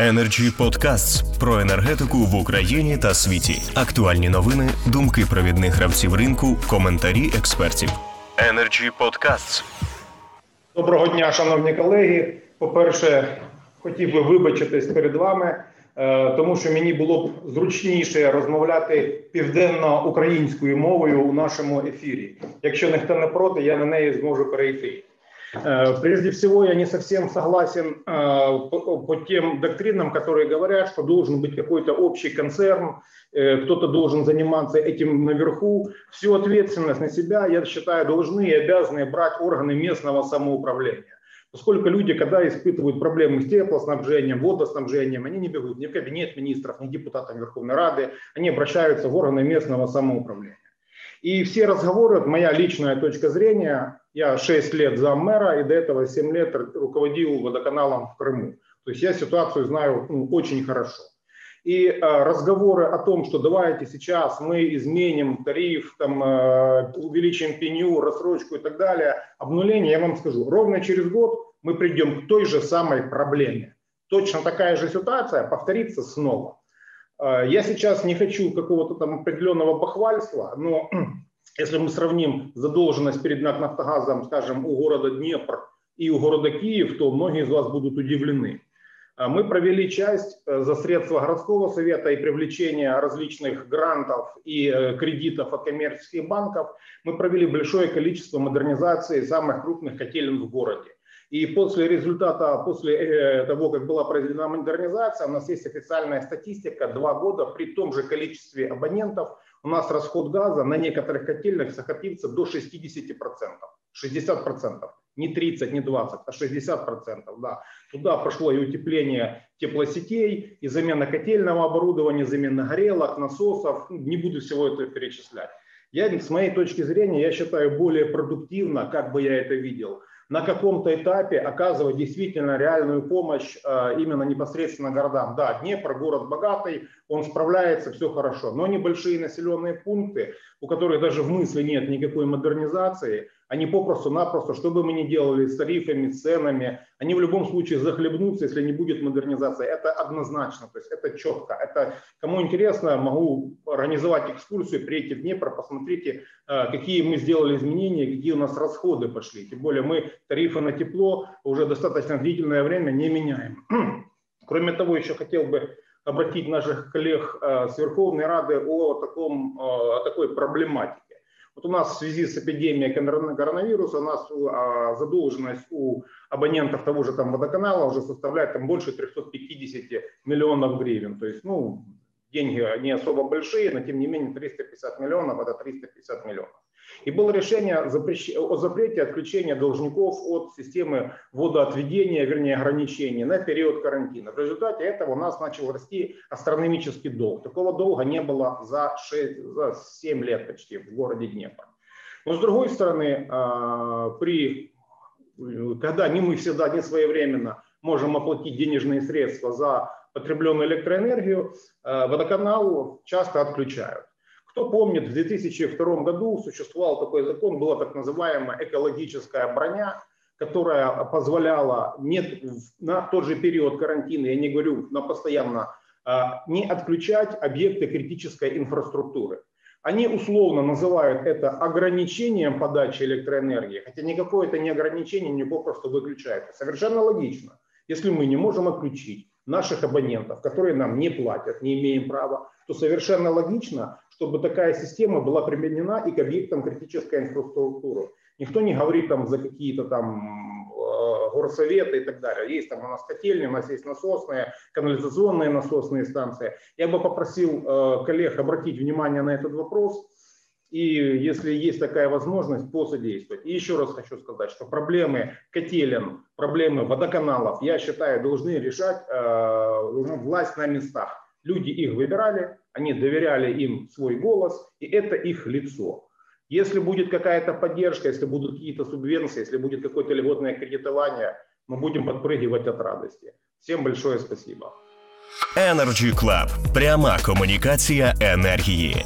Energy Podcasts про енергетику в Україні та світі. Актуальні новини, думки провідних гравців ринку, коментарі експертів. Energy Podcasts. Доброго дня, шановні колеги. По-перше, хотів би вибачитись перед вами, е, тому що мені було б зручніше розмовляти південно-українською мовою у нашому ефірі. Якщо ніхто не проти, я на неї зможу перейти. Э, прежде всего, я не совсем согласен э, по, тем доктринам, которые говорят, что должен быть какой-то общий концерн, э, кто-то должен заниматься этим наверху. Всю ответственность на себя, я считаю, должны и обязаны брать органы местного самоуправления. Поскольку люди, когда испытывают проблемы с теплоснабжением, водоснабжением, они не бегут ни в кабинет министров, ни депутатам Верховной Рады, они обращаются в органы местного самоуправления. И все разговоры, моя личная точка зрения, я 6 лет за мэра и до этого 7 лет руководил водоканалом в Крыму. То есть я ситуацию знаю ну, очень хорошо. И э, разговоры о том, что давайте сейчас мы изменим тариф, там, э, увеличим пеню, рассрочку и так далее, обнуление, я вам скажу, ровно через год мы придем к той же самой проблеме. Точно такая же ситуация повторится снова. А, я сейчас не хочу какого-то там определенного бахвальства, но если мы сравним задолженность перед Нафтогазом, скажем, у города Днепр и у города Киев, то многие из вас будут удивлены. А, мы провели часть э, за средства городского совета и привлечения различных грантов и э, кредитов от коммерческих банков. Мы провели большое количество модернизации самых крупных котелен в городе. И после результата, после э, того, как была произведена модернизация, у нас есть официальная статистика, два года при том же количестве абонентов у нас расход газа на некоторых котельных сократится до 60%. 60%. Не 30, не 20, а 60%. Да. Туда пошло и утепление теплосетей, и замена котельного оборудования, замена горелок, насосов. Не буду всего этого перечислять. Я, с моей точки зрения, я считаю более продуктивно, как бы я это видел – на каком-то этапе оказывать действительно реальную помощь э, именно непосредственно городам. Да, Днепр, город богатый, он справляется, все хорошо, но небольшие населенные пункты, у которых даже в мысли нет никакой модернизации, они попросту-напросто, что бы мы ни делали с тарифами, с ценами, они в любом случае захлебнутся, если не будет модернизации. Это однозначно, то есть это четко. Это, кому интересно, могу организовать экскурсию, приедьте в Днепр, посмотрите, э, какие мы сделали изменения, какие у нас расходы пошли. Тем более мы тарифы на тепло уже достаточно длительное время не меняем. Кроме того, еще хотел бы обратить наших коллег э, с Верховной Рады о, таком, э, о такой проблематике. Вот у нас в связи с эпидемией коронавируса у нас а, задолженность у абонентов того же там водоканала уже составляет там больше 350 миллионов гривен. То есть, ну, деньги не особо большие, но тем не менее 350 миллионов это 350 миллионов. И было решение о запрете отключения должников от системы водоотведения, вернее ограничений на период карантина. В результате этого у нас начал расти астрономический долг. Такого долга не было за, 6, за 7 лет почти в городе Днепр. Но с другой стороны, а, при, когда не мы всегда, не своевременно можем оплатить денежные средства за потребленную электроэнергию, а, водоканал часто отключают. Кто помнит, в 2002 году существовал такой закон, была так называемая экологическая броня, которая позволяла не, на тот же период карантина, я не говорю на постоянно, а, не отключать объекты критической инфраструктуры. Они условно называют это ограничением подачи электроэнергии, хотя никакое это не ограничение, не попросту выключается. Совершенно логично. Если мы не можем отключить наших абонентов, которые нам не платят, не имеем права, то совершенно логично, чтобы такая система была применена и к объектам критической инфраструктуры. Никто не говорит там за какие-то там э, горсоветы и так далее. Есть там у нас котельни, у нас есть насосные, канализационные насосные станции. Я бы попросил э, коллег обратить внимание на этот вопрос и, если есть такая возможность, посодействовать. И еще раз хочу сказать, что проблемы котелен, проблемы водоканалов, я считаю, должны решать э, власть на местах. Люди их выбирали, они доверяли им свой голос, и это их лицо. Если будет какая-то поддержка, если будут какие-то субвенции, если будет какое-то льготное кредитование, мы будем подпрыгивать от радости. Всем большое спасибо. Energy Club. Пряма комунікація енергії.